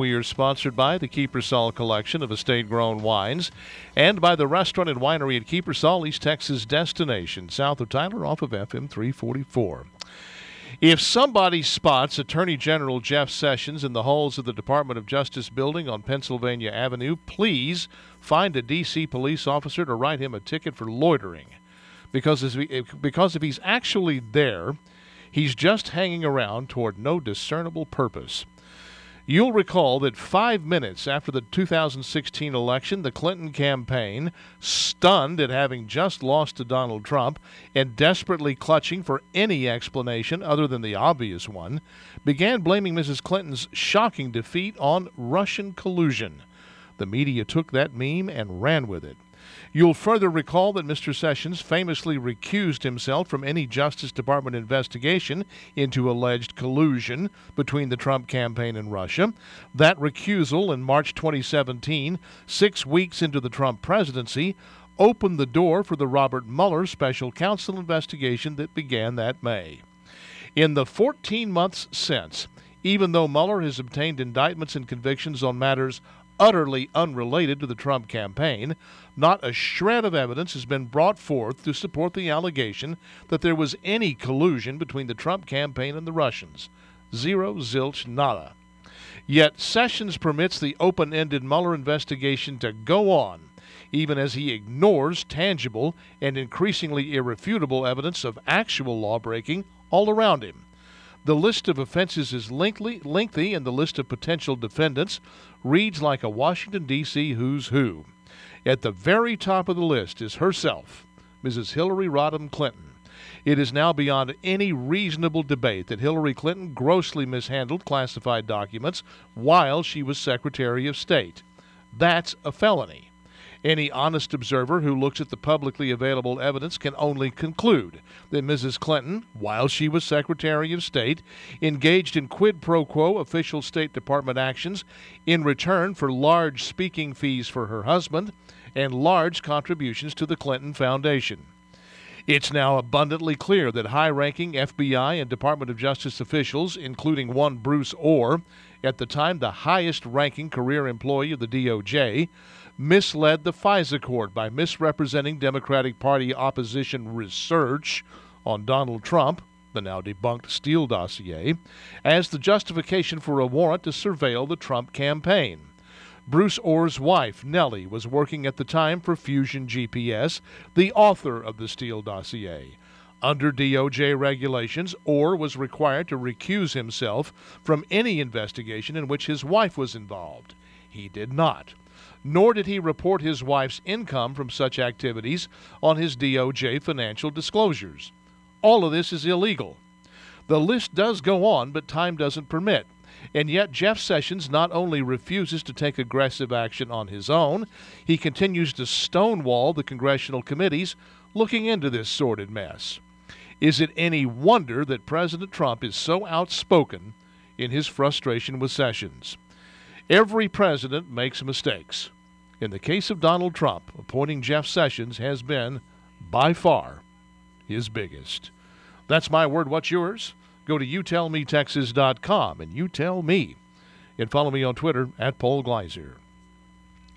We are sponsored by the Kiepersol collection of estate grown wines and by the restaurant and winery at Kiepersol, East Texas destination, south of Tyler, off of FM 344. If somebody spots Attorney General Jeff Sessions in the halls of the Department of Justice building on Pennsylvania Avenue, please find a D.C. police officer to write him a ticket for loitering. Because, because if he's actually there, he's just hanging around toward no discernible purpose. You'll recall that five minutes after the 2016 election, the Clinton campaign, stunned at having just lost to Donald Trump and desperately clutching for any explanation other than the obvious one, began blaming Mrs. Clinton's shocking defeat on Russian collusion. The media took that meme and ran with it. You'll further recall that Mr. Sessions famously recused himself from any Justice Department investigation into alleged collusion between the Trump campaign and Russia. That recusal in March 2017, six weeks into the Trump presidency, opened the door for the Robert Mueller special counsel investigation that began that May. In the 14 months since, even though Mueller has obtained indictments and convictions on matters utterly unrelated to the Trump campaign, not a shred of evidence has been brought forth to support the allegation that there was any collusion between the Trump campaign and the Russians. Zero, zilch, nada. Yet Sessions permits the open ended Mueller investigation to go on, even as he ignores tangible and increasingly irrefutable evidence of actual lawbreaking all around him. The list of offenses is lengthy, lengthy, and the list of potential defendants reads like a Washington, D.C. who's who. At the very top of the list is herself, Mrs. Hillary Rodham Clinton. It is now beyond any reasonable debate that Hillary Clinton grossly mishandled classified documents while she was Secretary of State. That's a felony. Any honest observer who looks at the publicly available evidence can only conclude that Mrs. Clinton, while she was Secretary of State, engaged in quid pro quo official State Department actions in return for large speaking fees for her husband and large contributions to the Clinton Foundation. It's now abundantly clear that high ranking FBI and Department of Justice officials, including one Bruce Ohr, at the time the highest ranking career employee of the DOJ, misled the FISA court by misrepresenting Democratic Party opposition research on Donald Trump, the now debunked Steele dossier, as the justification for a warrant to surveil the Trump campaign. Bruce Ohr's wife, Nellie, was working at the time for Fusion GPS, the author of the Steele dossier. Under DOJ regulations, Orr was required to recuse himself from any investigation in which his wife was involved. He did not nor did he report his wife's income from such activities on his DOJ financial disclosures. All of this is illegal. The list does go on, but time doesn't permit. And yet, Jeff Sessions not only refuses to take aggressive action on his own, he continues to stonewall the congressional committees looking into this sordid mess. Is it any wonder that President Trump is so outspoken in his frustration with Sessions? Every president makes mistakes. In the case of Donald Trump, appointing Jeff Sessions has been, by far, his biggest. That's my word. What's yours? Go to youtellmetexas.com and you tell me. And follow me on Twitter at Paul Gleiser.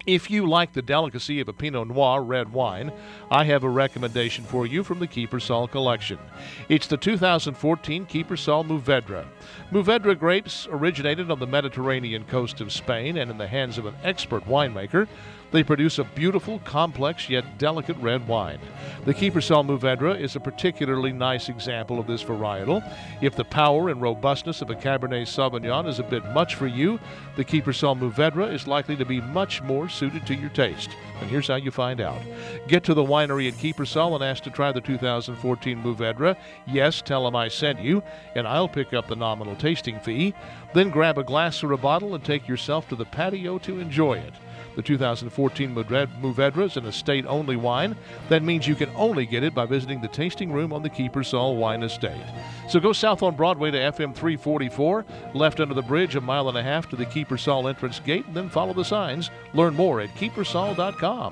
If you like the delicacy of a Pinot Noir red wine, I have a recommendation for you from the Kiepersol collection. It's the 2014 Kiepersol Mourvedre. Mourvedre grapes originated on the Mediterranean coast of Spain and in the hands of an expert winemaker they produce a beautiful, complex, yet delicate red wine. The Kiepersol Mourvedre is a particularly nice example of this varietal. If the power and robustness of a Cabernet Sauvignon is a bit much for you, the Kiepersol Mourvedre is likely to be much more suited to your taste. And here's how you find out. Get to the winery at Kiepersol and ask to try the 2014 Mourvedre. Yes, tell them I sent you, and I'll pick up the nominal tasting fee. Then grab a glass or a bottle and take yourself to the patio to enjoy it. The 2014 Mourvedre is an estate only wine. That means you can only get it by visiting the tasting room on the Keeper's Kiepersol Wine Estate. So go south on Broadway to FM 344, left under the bridge a mile and a half to the Keeper's Kiepersol entrance gate, and then follow the signs. Learn more at kiepersol.com.